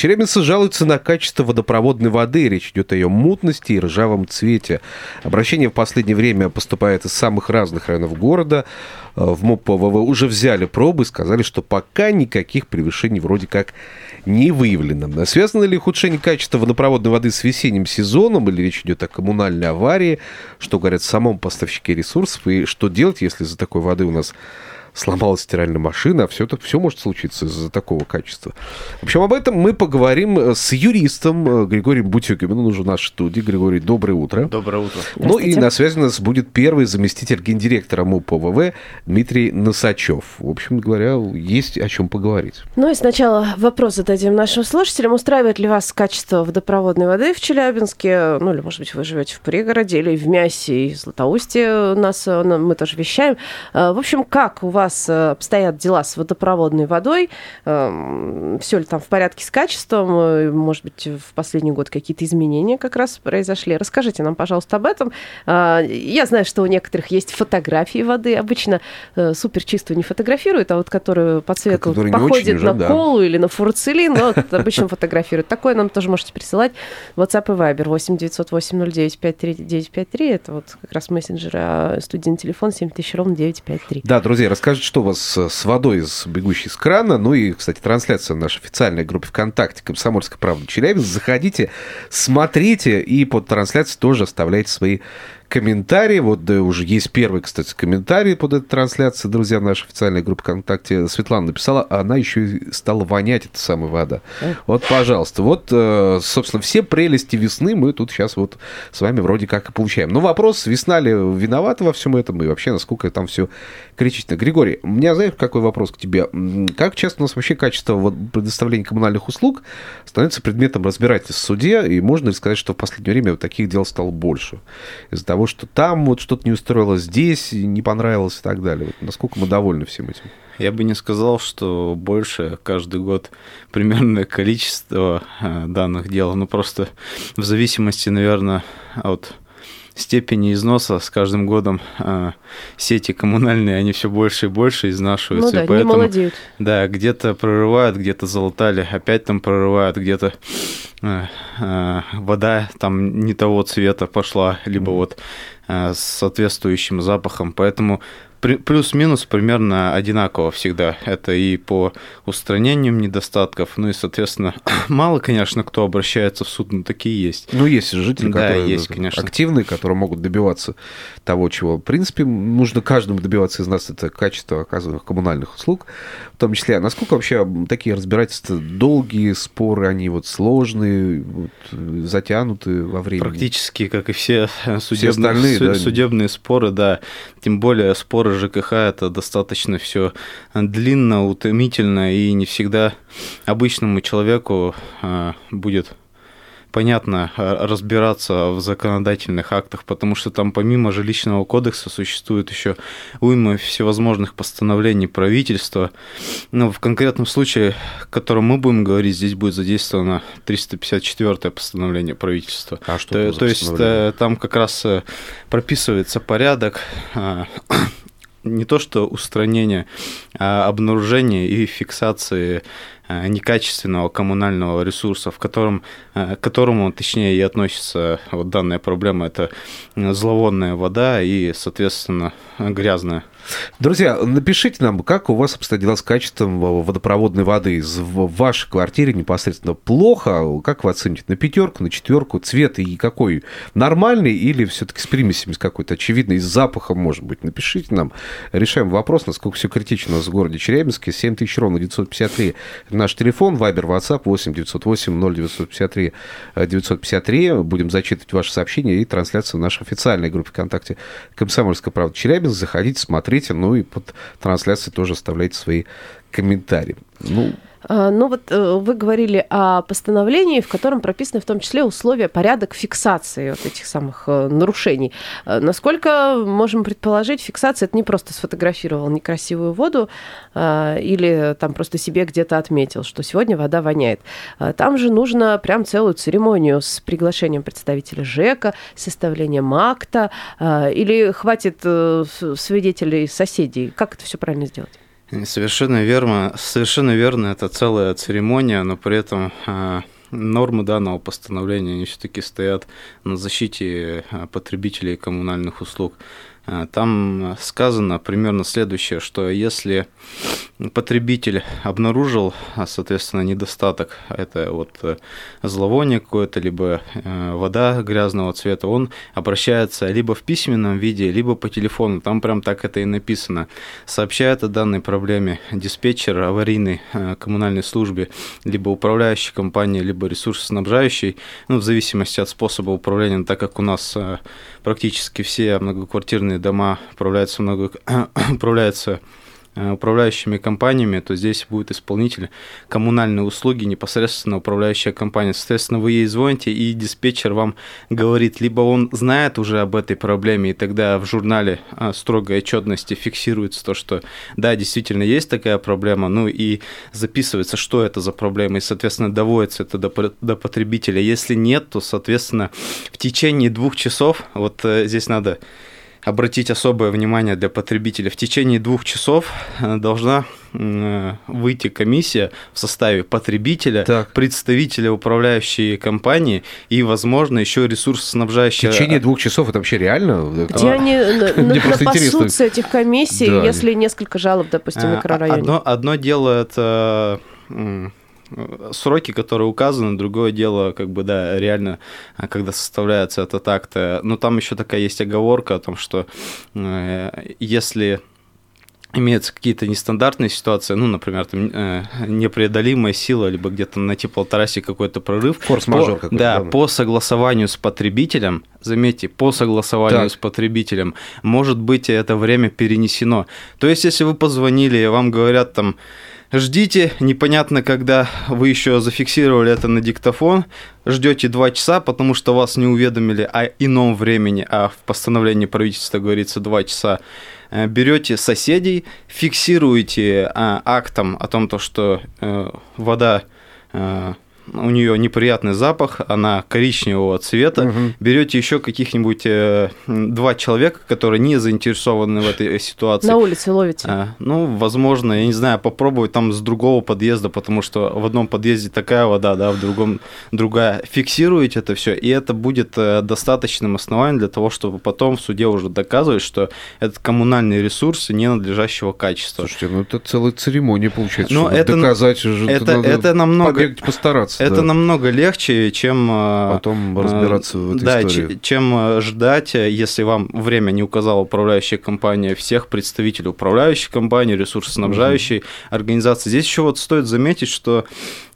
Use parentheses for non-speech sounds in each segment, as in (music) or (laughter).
че. Челябинцы жалуются на качество водопроводной воды. Речь идет о ее мутности и ржавом цвете. Обращение в последнее время поступает из самых разных районов города. Э, В МОП ПВВ уже взяли пробы и сказали, что пока никаких превышений вроде как не выявлено. Связано ли ухудшение качества водопроводной воды с весенним сезоном или речь идет о коммунальной аварии? Что говорят в самом поставщике ресурсов и что делать, если из-за такой воды у нас сломалась стиральная машина, а все это все может случиться из-за такого качества. В общем, об этом мы поговорим э, с юристом э, Григорием Бутюкиным. Он уже в нашей студии. Григорий, доброе утро. Доброе утро. Ну и на связи у нас будет первый заместитель гендиректора МУП ВВ Дмитрий Носачев. В общем говоря, есть о чем поговорить. Ну и сначала вопрос зададим нашим слушателям. Устраивает ли вас качество водопроводной воды в Челябинске? Ну или, может быть, вы живете в пригороде или в Мясе и Златоусте у нас э, мы тоже вещаем. В общем, как у вас э, обстоят дела с водопроводной водой? Все ли там в порядке с качеством? Э, Может быть, в последний год какие-то изменения как раз произошли? Расскажите нам, пожалуйста, об этом. А, Я знаю, что у некоторых есть фотографии воды. Обычно э, супер чистую не фотографируют, а вот которые по цвету очень походят уже, на да. колу или на фурцелин, но вот обычно фотографируют. Такое нам тоже можете присылать. WhatsApp и Viber 8 908 09 53 953. Это вот как раз мессенджер, а студийный телефон 7000 ровно 953. Да, друзья, расскажите, что у вас с водой, с бегущей с крана. Ну и, кстати, трансляция в нашей официальной группе ВКонтакте «Комсомольская правда Челябинск». Заходите, смотрите и под трансляцией тоже оставляйте свои комментарии. Вот да, уже есть первый, кстати, комментарий под этой трансляцией, друзья, в нашей официальной группе ВКонтакте. Светлана написала, а она еще и стала вонять, эта самая вода. Вот, пожалуйста. Вот, э, собственно, все прелести весны мы тут сейчас вот с вами вроде как и получаем. Но вопрос, весна ли виновата во всем этом и вообще насколько там все критично. Григорий, у меня, знаешь, какой вопрос к тебе? Как часто у нас вообще качество вот предоставления коммунальных услуг становится предметом разбирательства в суде, и можно ли сказать, что в последнее время вот таких дел стало больше? Из-за того, что там вот что-то не устроилось, здесь не понравилось и так далее. Вот насколько мы довольны всем этим? Я бы не сказал, что больше каждый год примерное количество э, данных дел, но просто в зависимости, наверное, от степени износа с каждым годом э, сети коммунальные, они все больше и больше изнашиваются. Ну да, и не поэтому, молодеют. Да, где-то прорывают, где-то залатали, опять там прорывают, где-то э, э, вода там не того цвета пошла, либо вот э, с соответствующим запахом. Поэтому плюс-минус примерно одинаково всегда. Это и по устранению недостатков, ну и, соответственно, (coughs) мало, конечно, кто обращается в суд, но такие есть. Ну, есть жители, Да, которые есть, конечно. активные, которые могут добиваться того, чего, в принципе, нужно каждому добиваться из нас, это качество оказанных коммунальных услуг, в том числе. А насколько вообще такие разбирательства долгие, споры, они вот сложные, вот, затянуты во времени? Практически, как и все (laughs) судебные, остальные, су- да. судебные споры, да. Тем более споры ЖКХ это достаточно все длинно, утомительно и не всегда обычному человеку а, будет понятно а, разбираться в законодательных актах, потому что там помимо жилищного кодекса существует еще уйма всевозможных постановлений правительства. Но в конкретном случае, о котором мы будем говорить, здесь будет задействовано 354 постановление правительства. А что То, то есть э, там как раз э, прописывается порядок а, не то что устранения, а обнаружения и фиксации а, некачественного коммунального ресурса, в котором, а, к которому, точнее, и относится вот данная проблема, это м, зловонная вода и, соответственно, грязная. Друзья, напишите нам, как у вас обстоят дела с качеством водопроводной воды из- вашей квартире непосредственно плохо. Как вы оцените? На пятерку, на четверку? Цвет и какой? Нормальный или все-таки с примесями с какой-то очевидной, с запахом, может быть? Напишите нам. Решаем вопрос, насколько все критично у нас в городе Челябинске. 7000 ровно 953 это наш телефон, Вайбер, WhatsApp 8 908 0953 953. Будем зачитывать ваши сообщения и трансляцию в нашей официальной группе ВКонтакте «Комсомольская правда Челябинск». Заходите, смотрите, ну и под трансляцией тоже оставляйте свои комментарии. Ну, Ну вот э, вы говорили о постановлении, в котором прописаны в том числе условия, порядок фиксации вот этих самых э, нарушений. Э, Насколько можем предположить, фиксация это не просто сфотографировал некрасивую воду а, или там просто себе где-то отметил, что сегодня вода воняет. А, Там же нужно прям целую церемонию с приглашением представителя ЖЭКа, составлением акта, а, или хватит свидетелей соседей. Как это все правильно сделать? Совершенно верно, совершенно верно, это целая церемония, но при этом а, нормы данного постановления, они все-таки стоят на защите а, потребителей коммунальных услуг. А, Там сказано примерно следующее, что если потребитель обнаружил, а, соответственно, недостаток, это вот э, зловоние какое-то, либо э, вода грязного цвета, он обращается либо в письменном виде, либо по телефону, там прям так это и написано, сообщает о данной проблеме диспетчер аварийной э, коммунальной службе, либо управляющей компании, либо ресурсоснабжающей, ну, в зависимости от способа управления, так как у нас практически все многоквартирные дома управляются, много... (coughs) управляются э, управляющими компаниями, то здесь будет исполнитель коммунальные услуги, непосредственно управляющая компания. Соответственно, вы ей звоните, и диспетчер вам говорит, либо он знает уже об этой проблеме, и тогда в журнале а, строгой отчетности фиксируется то, что да, действительно есть такая проблема, ну и записывается, что это за проблема, и, соответственно, доводится это до, до потребителя. Если нет, то, соответственно, в течение двух часов, вот э, здесь надо обратить особое внимание для потребителя. В течение двух часов э, должна э, выйти комиссия в составе потребителя, Так. представителя управляющей компании и, возможно, еще В ресурсоснабжающая... течение двух часов это вообще реально? Где они (laughs) на- Мне просто интересно. напасутся этих комиссий, Да. если несколько жалоб, допустим, в А, микрорайоне? Одно, одно дело это э, сроки, которые указаны, другое дело, как бы, да, реально, а, когда составляется этот акт. Но там еще такая есть оговорка о том, что э, если имеются какие-то нестандартные ситуации, ну, например, там, э, непреодолимая сила, либо где-то на теплотрассе какой-то прорыв. Форс-мажор по- какой-то, Да, да. по согласованию с потребителем, заметьте, по согласованию Так. с потребителем, может быть это время перенесено. То есть, если вы позвонили, и вам говорят там, ждите, непонятно когда, вы еще зафиксировали это на диктофон, ждете два часа, потому что вас не уведомили о ином времени, а в постановлении правительства говорится два часа, Э, берете соседей, фиксируете а, актом о том, то, что э, вода э, у нее неприятный запах, она коричневого цвета. Берете еще каких-нибудь э, два человека, которые не заинтересованы в этой ситуации. На улице ловите. А, ну, возможно, я не знаю, попробовать там с другого подъезда, потому что в одном подъезде такая вода, да, в другом другая. Фиксируете это все, и это будет э, достаточным основанием для того, чтобы потом в суде уже доказывать, что это коммунальные ресурсы ненадлежащего качества. Слушайте, ну это целая церемония получается. Чтобы это- доказать же это- надо это намного- побегать, постараться. Это намного легче, чем э, Потом разбираться в этой да, истории. че- чем э, ждать, э, если вам время не указала управляющая компания, всех представителей управляющей компании, ресурсоснабжающей организации. Здесь еще вот стоит заметить, что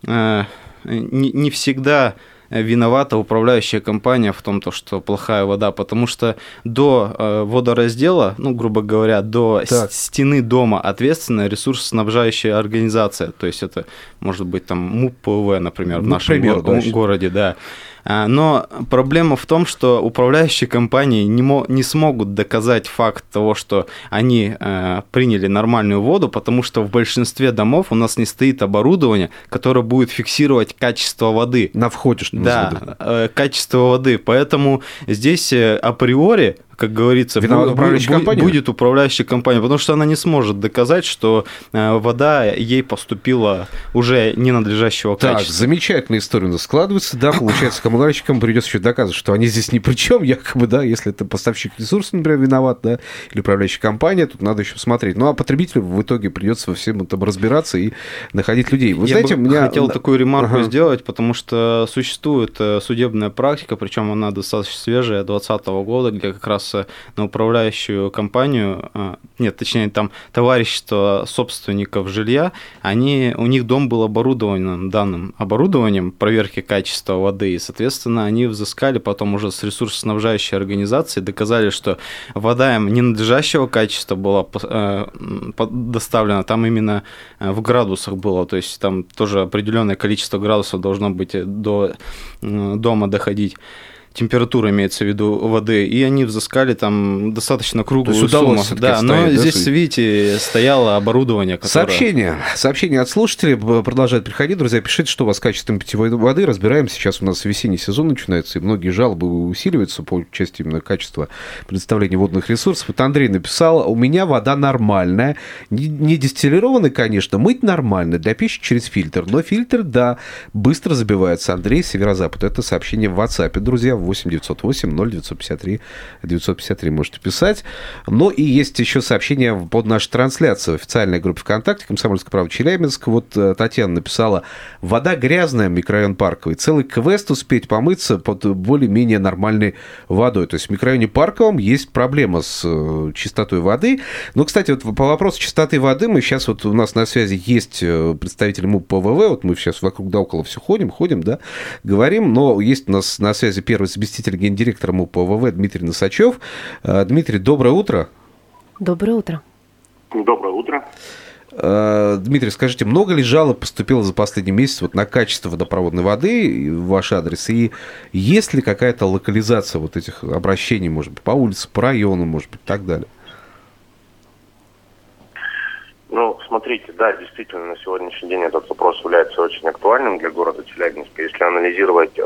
э, не всегда виновата управляющая компания в том, то, что плохая вода, потому что до э, водораздела, ну, грубо говоря, до Так. стены дома ответственная ресурсоснабжающая организация, то есть это может быть там МУП ПВ, например, в Ну, нашем примеру, го- городе, да. А, Но проблема в том, что управляющие компании не, мо- не смогут доказать факт того, что они э, приняли нормальную воду, потому что в большинстве домов у нас не стоит оборудование, которое будет фиксировать качество воды. На входе, что. Да, э, качество воды. Поэтому здесь э, априори, как говорится, Виновата бу- управляющая бу- компания? будет управляющая компания, потому что она не сможет доказать, что э, вода ей поступила уже ненадлежащего Так, качества. замечательная история у нас складывается. Да, получается, коммунальщикам придется еще доказывать, что они здесь ни при чем, (laughs) якобы, да, если это поставщик ресурсов, например, виноват, да, или управляющая компания, тут надо еще смотреть. Ну, а потребителю в итоге придется во всем этом разбираться и находить людей. Вы Я знаете, бы меня... хотел такую ремарку Ага. сделать, потому что существует э, судебная практика, причем она достаточно свежая, 2020 года, где как раз э, на управляющую компанию, э, нет, точнее, там товарищество собственников жилья, они, у них дом был оборудован данным оборудованием проверки качества воды, и, соответственно, они взыскали потом уже с ресурсоснабжающей организации, доказали, что вода им ненадлежащего качества была доставлена, там именно в градусах было, то есть там тоже определенное количество градусов должно быть до дома доходить температура имеется в виду воды, и они взыскали там достаточно круглую сумму. Да, но да, здесь, видите, стояло оборудование, которое... Сообщение. Сообщение от слушателей продолжает приходить. Друзья, пишите, что у вас с качеством питьевой воды. Разбираем. Сейчас у нас весенний сезон начинается, и многие жалобы усиливаются по части именно качества предоставления водных ресурсов. Вот Андрей написал, у меня вода нормальная, не дистиллированная, конечно, мыть нормально, для пищи через фильтр, но фильтр, да, быстро забивается. Андрей, Северо-Запад. Это сообщение в WhatsApp. Друзья, 8 908 0953 953 можете писать. Но и есть еще сообщение под нашу трансляцию в официальной группе ВКонтакте «Комсомольская правда Челябинск». Вот э, Татьяна написала «Вода грязная, микрорайон Парковый. Целый квест успеть помыться под более-менее нормальной водой». То есть в микрорайоне Парковом есть проблема с э, чистотой воды. Но, кстати, вот по вопросу чистоты воды мы сейчас вот у нас на связи есть э, представитель МУП ПВВ, вот мы сейчас вокруг да около все ходим, ходим, да, говорим, но есть у нас на связи первый заместитель гендиректора МУП ВВ Дмитрий Носачев. Э, Дмитрий, доброе утро. Доброе утро. Доброе утро. Э, Дмитрий, скажите, много ли жалоб поступило за последний месяц вот на качество водопроводной воды в ваш адрес? И есть ли какая-то локализация вот этих обращений, может быть, по улице, по району, может быть, и так далее? Ну, смотрите, да, действительно, на сегодняшний день этот вопрос является очень актуальным для города Челябинска. Если анализировать э,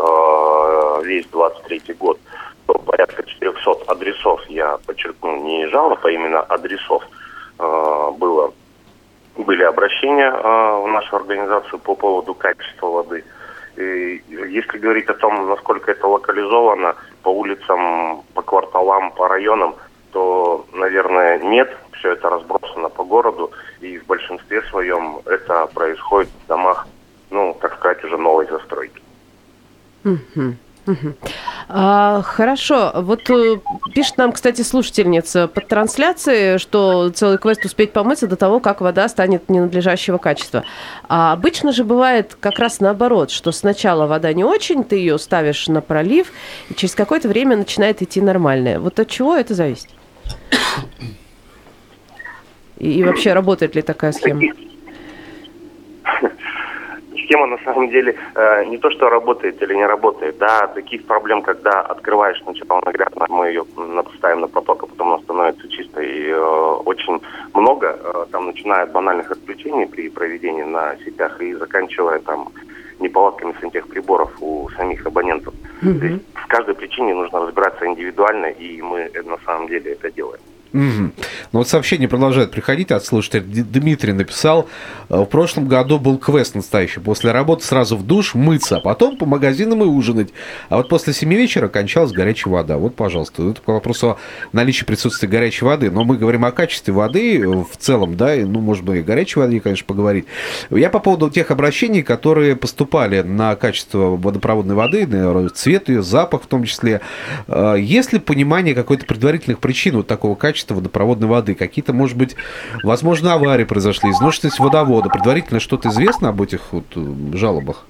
весь 23 год, то порядка 400 адресов, я подчеркну, не жалоб, а именно адресов, э, было, были обращения э, в нашу организацию по поводу качества воды. И если говорить о том, насколько это локализовано по улицам, по кварталам, по районам, то, наверное, нет. Все это разбросано по городу и в большинстве своем это происходит в домах, ну, так сказать, уже новой застройки. А, хорошо. Вот э, пишет нам, кстати, слушательница под трансляцией, что целый квест успеть помыться до того, как вода станет ненадлежащего качества. А обычно же бывает как раз наоборот, что сначала вода не очень, ты ее ставишь на пролив, и через какое-то время начинает идти нормальная. Вот от чего это зависит? И, вообще работает ли такая схема? Схема на самом деле э, не то, что работает или не работает. Да, таких проблем, когда открываешь сначала на грязно, мы ее поставим на поток, а потом она становится чистой, э, очень много. Э, там начиная от банальных отключений при проведении на сетях и заканчивая там неполадками сантехприборов у самих абонентов. Mm-hmm. То есть с каждой причиной нужно разбираться индивидуально, и мы на самом деле это делаем. Угу. Ну вот сообщение продолжает приходить от слушателя. Дмитрий написал, в прошлом году был квест настоящий. После работы сразу в душ, мыться, а потом по магазинам и ужинать. А вот после 7 вечера кончалась горячая вода. Вот, пожалуйста, это по вопросу о наличии присутствия горячей воды. Но мы говорим о качестве воды в целом, да, и, ну, можно и горячей воде, конечно, поговорить. Я по поводу тех обращений, которые поступали на качество водопроводной воды, на цвет ее, запах в том числе. Э, есть ли понимание какой-то предварительных причин вот такого качества качества водопроводной воды? Какие-то, может быть, возможно, аварии произошли, изношенность водовода? Предварительно что-то известно об этих вот э, жалобах?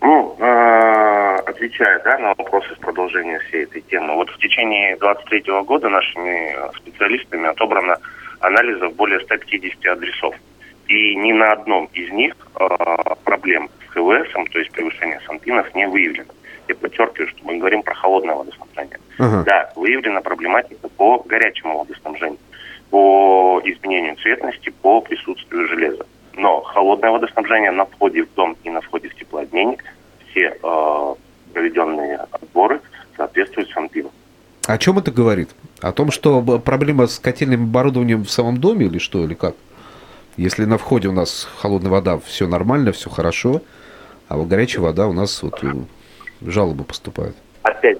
Ну, э, отвечая да, на вопросы с продолжения всей этой темы. Вот в течение 23 года нашими специалистами отобрано анализов более 150 адресов. И ни на одном из них э, проблем с ХВС, то есть превышение санпинов, не выявлено. Я подчеркиваю, что мы говорим про холодное водоснабжение. Uh-huh. Да, выявлена проблематика по горячему водоснабжению, по изменению цветности, по присутствию железа. Но холодное водоснабжение на входе в дом и на входе в теплообменник, все э, проведенные отборы соответствуют санпину. О чем это говорит? О том, что проблема с котельным оборудованием в самом доме или что, или как? Если на входе у нас холодная вода, все нормально, все хорошо, а вот горячая вода у нас вот э, жалобы поступают. Опять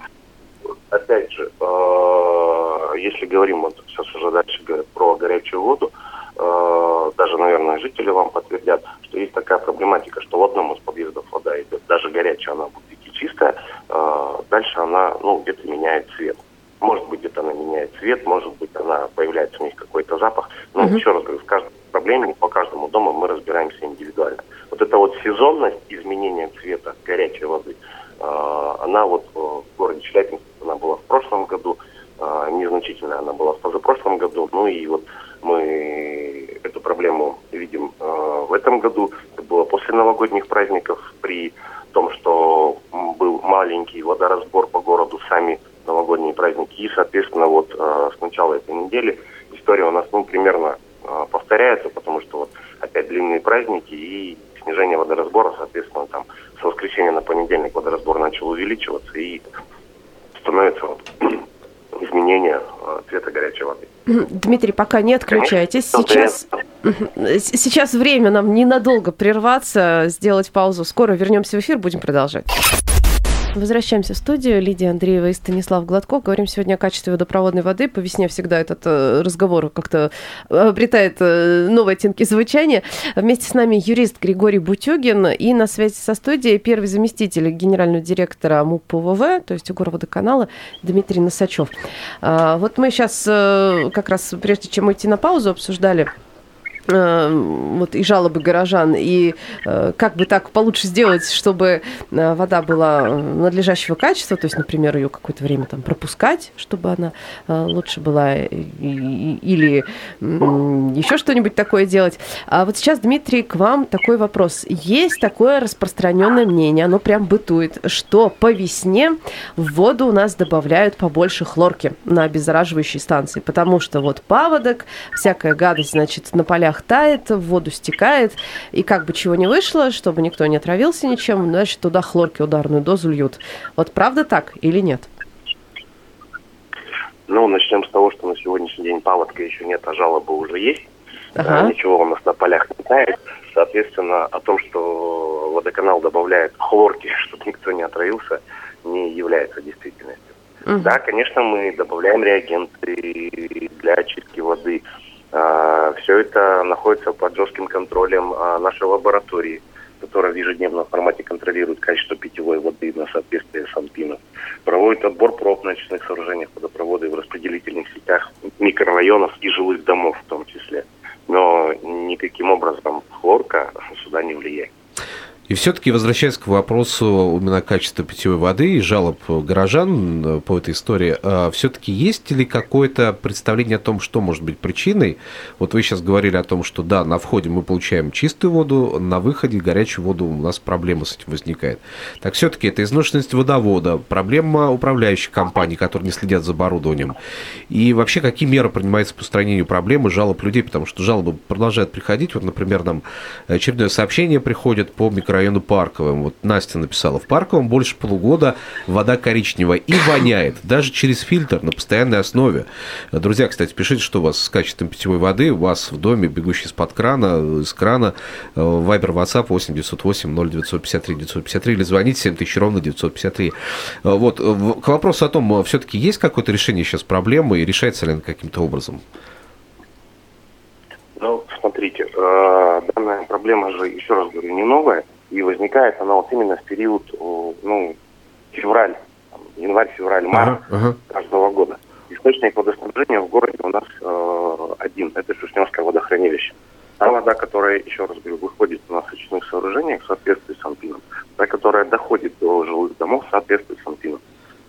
опять же, э, если говорим, вот сейчас уже дальше говорят про горячую воду, э, даже, наверное, жители вам подтвердят, что есть такая проблематика, что в одном из подъездов вода идет, даже горячая, она будет идти чистая, э, дальше она, ну, где-то меняет цвет. Может быть, где-то она меняет цвет, может быть, она появляется у них какой-то запах. Но Мгм. еще раз говорю, в каждой проблеме, по каждому дому мы разбираемся индивидуально. Вот эта вот сезонность изменения цвета горячей воды, э, она вот э, в городе Челябинск, она была в прошлом году, э, незначительная она была в позапрошлом году, ну и вот мы эту проблему видим э, в этом году. Это было после новогодних праздников при том, что был маленький водоразбор по городу, сами новогодние праздники. И, соответственно, вот э, с начала этой недели история у нас ну, примерно повторяется, потому что вот опять длинные праздники и снижение водоразбора, соответственно, там с воскресенья на понедельник водоразбор начал увеличиваться и становится вот, (clears throat) изменение э, цвета горячей воды. Дмитрий, пока не отключайтесь. Сейчас, сейчас время нам ненадолго прерваться, сделать паузу. Скоро вернемся в эфир, будем продолжать. Возвращаемся в студию. Лидия Андреева и Станислав Гладков. Говорим сегодня о качестве водопроводной воды. По весне всегда этот э, разговор как-то обретает э, новые оттенки звучания. Вместе с нами юрист Григорий Бутюгин и на связи со студией первый заместитель генерального директора МУП ПВВ, то есть Горводоканала, Дмитрий Носачев. А, Вот мы сейчас как раз, прежде чем уйти на паузу, обсуждали э, вот и жалобы горожан, и э, как бы так получше сделать, чтобы э, вода была э, надлежащего качества, то есть, например, ее какое-то время там пропускать, чтобы она э, лучше была, или еще что-нибудь такое делать. А вот сейчас, Дмитрий, к вам такой вопрос. Есть такое распространенное мнение, оно прям бытует, что по весне в воду у нас добавляют побольше хлорки на обеззараживающей станции, потому что вот паводок, всякая гадость, значит, на полях тает, в воду стекает, и как бы чего не вышло, чтобы никто не отравился ничем, значит, туда хлорки ударную дозу льют. Вот правда так или нет? Ну, начнем с того, что на сегодняшний день паводка еще нет, а жалобы уже есть. Ага. Э, Ничего у нас на полях не тает. Соответственно, о том, что водоканал добавляет хлорки, (laughs) чтобы никто не отравился, не является действительностью. Мгм. Да, конечно, мы добавляем реагенты для очистки воды. Все это находится под жестким контролем а, нашей лаборатории, которая в ежедневном формате контролирует качество питьевой воды на соответствие санпинов. Проводит отбор проб на очистных сооружениях водопровода в распределительных сетях микрорайонов и жилых домов в том числе. Но никаким образом хлорка сюда не влияет. И все-таки, возвращаясь к вопросу именно качества питьевой воды и жалоб горожан э, по этой истории, все-таки есть ли какое-то представление о том, что может быть причиной? Вот вы сейчас говорили о том, что да, на входе мы получаем чистую воду, на выходе горячую воду у нас проблема с этим возникает. Так все-таки это изношенность водовода, проблема управляющих компаний, которые не следят за оборудованием. И вообще, какие меры принимаются по устранению проблемы жалоб людей, потому что жалобы продолжают приходить. Вот, например, нам очередное сообщение приходит по микрорайону Парковым. Вот Настя написала, в Парковом больше полугода вода коричневая и воняет, даже через фильтр на постоянной основе. Друзья, кстати, пишите, что у вас с качеством питьевой воды, у вас в доме, бегущий из-под крана, из крана, Вайбер, WhatsApp 8 908 0953 953 или звоните 7000 ровно 953. Вот, в- к вопросу о том, все-таки есть какое-то решение сейчас проблемы и решается ли она каким-то образом? Ну, смотрите, э, данная проблема же, еще раз говорю, не новая, и возникает она вот именно в период, э, ну, февраль, январь, февраль, март Ага, ага. каждого года. Источник водоснабжения в городе у нас э, один, это Шушневское водохранилище. Та вода, которая, еще раз говорю, выходит у нас в очистных сооружениях в соответствии с Анпином, та, которая доходит до жилых домов в соответствии с Анпином.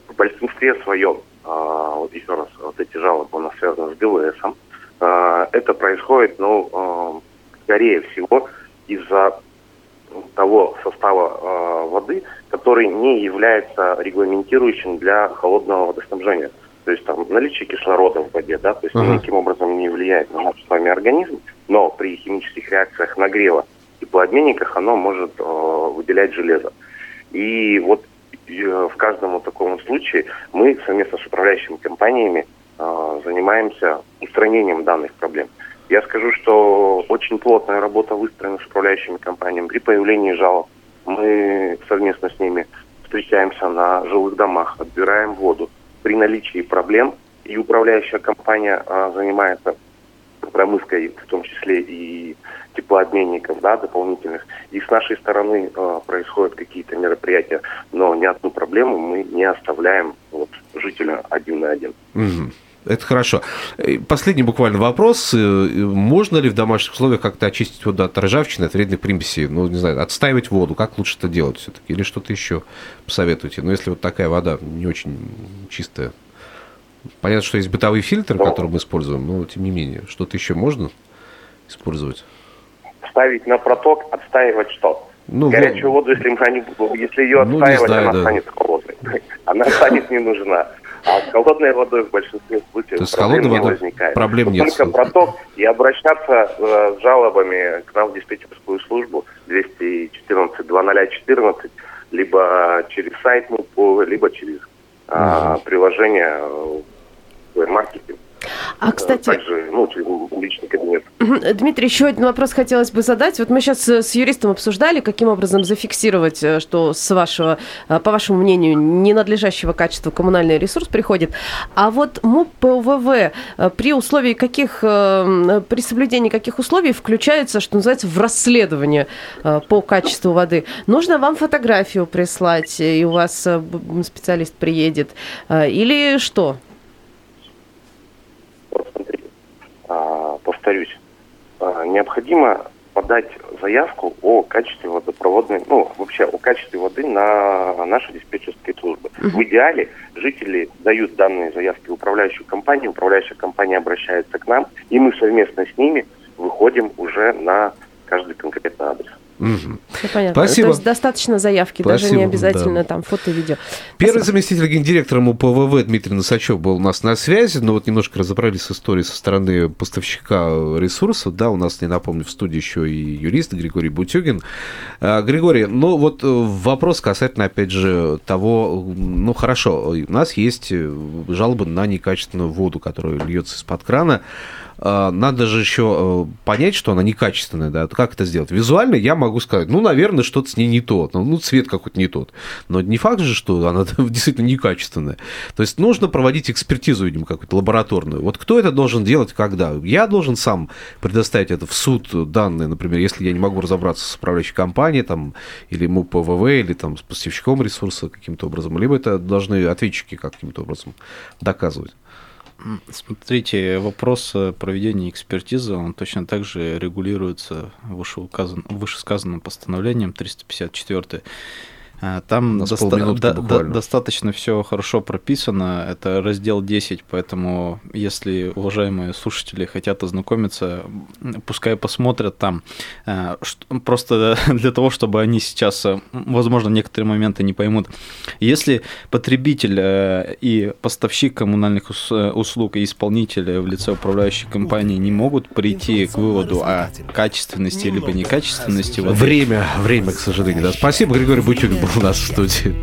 В большинстве своем, э, вот еще раз, вот эти жалобы у нас связаны с ГВСом, Э, это происходит, ну, э, скорее всего, из-за того состава э, воды, который не является регламентирующим для холодного водоснабжения. То есть там наличие кислорода в воде, да, то есть Ага. никаким образом не влияет на наш с вами организм, но при химических реакциях нагрева и теплообменниках оно может э, выделять железо. И вот э, в каждом вот таком случае мы совместно с управляющими компаниями э, занимаемся устранением данных проблем. Я скажу, что очень плотная работа выстроена с управляющими компаниями. При появлении жалоб мы совместно с ними встречаемся на жилых домах, отбираем воду. При наличии проблем и управляющая компания а, занимается промывкой, в том числе и теп- теплообменников, да, дополнительных. И с нашей стороны э, происходят какие-то мероприятия, но ни одну проблему мы не оставляем вот, жителя один на один. Мгм. Это хорошо. Последний буквально вопрос. Э, Можно ли в домашних условиях как-то очистить воду от ржавчины, от вредных примесей? Ну, не знаю, отстаивать воду. Как лучше это делать все-таки? Или что-то еще посоветуете? Ну, если вот такая вода не очень чистая. Понятно, что есть бытовые фильтры, Ну. которые мы используем, но тем не менее, что-то еще можно использовать? Ставить на проток, отстаивать что? Ну, Горячую вот- воду, если, мы если ее Ну, отстаивать, знаю, она да. станет холодной. (laughs) Она станет не нужна. А с холодной водой в большинстве случаев То есть проблем не водой возникает. проблем нет. Только проток и обращаться э, с жалобами к нам в диспетчерскую службу 214 2014, либо через сайт либо через а, приложение э, маркетинг. А, кстати, Также, ну, через личный кабинет. Дмитрий, еще один вопрос хотелось бы задать. Вот мы сейчас с юристом обсуждали, каким образом зафиксировать, э, что с вашего, э, по вашему мнению, ненадлежащего качества коммунальный ресурс приходит. А вот МУП ПУВВ э, при условии каких, э, при соблюдении каких условий включается, что называется, в расследование э, по качеству воды? Нужно вам фотографию прислать, и у вас э, специалист приедет? Э, Или что? Вот смотрите, а, повторюсь, а, необходимо подать заявку о качестве водопроводной, ну, вообще о качестве воды на наши диспетчерские службы. В идеале жители дают данные заявки в управляющую компанию, управляющая компания обращается к нам, и мы совместно с ними выходим уже на каждый конкретный адрес. Мгм. Всё понятно. Спасибо. То есть достаточно заявки, даже Спасибо, не обязательно да. там фото, видео. Первый Спасибо. заместитель гендиректора МУПВВ Дмитрий Носачев был у нас на связи, но вот немножко разобрались с историей со стороны поставщика ресурсов. Да, у нас, не напомню, в студии еще и юрист Григорий Бутюгин. А, Григорий, ну вот э, вопрос касательно, опять же, того, ну хорошо, у нас есть э, жалобы на некачественную воду, которая льется из-под крана. А, Надо же еще э, понять, что она некачественная, да, как это сделать? Визуально я могу сказать, ну, наверное, что-то с ней не то, ну, ну, цвет какой-то не тот. Но не факт же, что она (laughs) действительно некачественная. То есть нужно проводить экспертизу, видимо, какую-то лабораторную. Вот кто это должен делать, когда? Я должен сам предоставить это в суд данные, например, если я не могу разобраться с управляющей компанией, там, или МУПВВ, или там с поставщиком ресурса каким-то образом, либо это должны ответчики каким-то образом доказывать. Смотрите, вопрос проведения экспертизы, он точно так же регулируется вышеуказан- вышесказанным постановлением 354. А, Там доста- да- буквально. достаточно все хорошо прописано. Это раздел 10, поэтому если уважаемые слушатели хотят ознакомиться, пускай посмотрят там. А, Просто (laughs) для того, чтобы они сейчас, э, возможно, некоторые моменты не поймут. Если потребитель э, и поставщик коммунальных ус- э, услуг и исполнитель в лице управляющей компании не могут прийти к выводу о качественности либо некачественности Время, время, к сожалению. Да. Спасибо, Григорий был у нас в студии.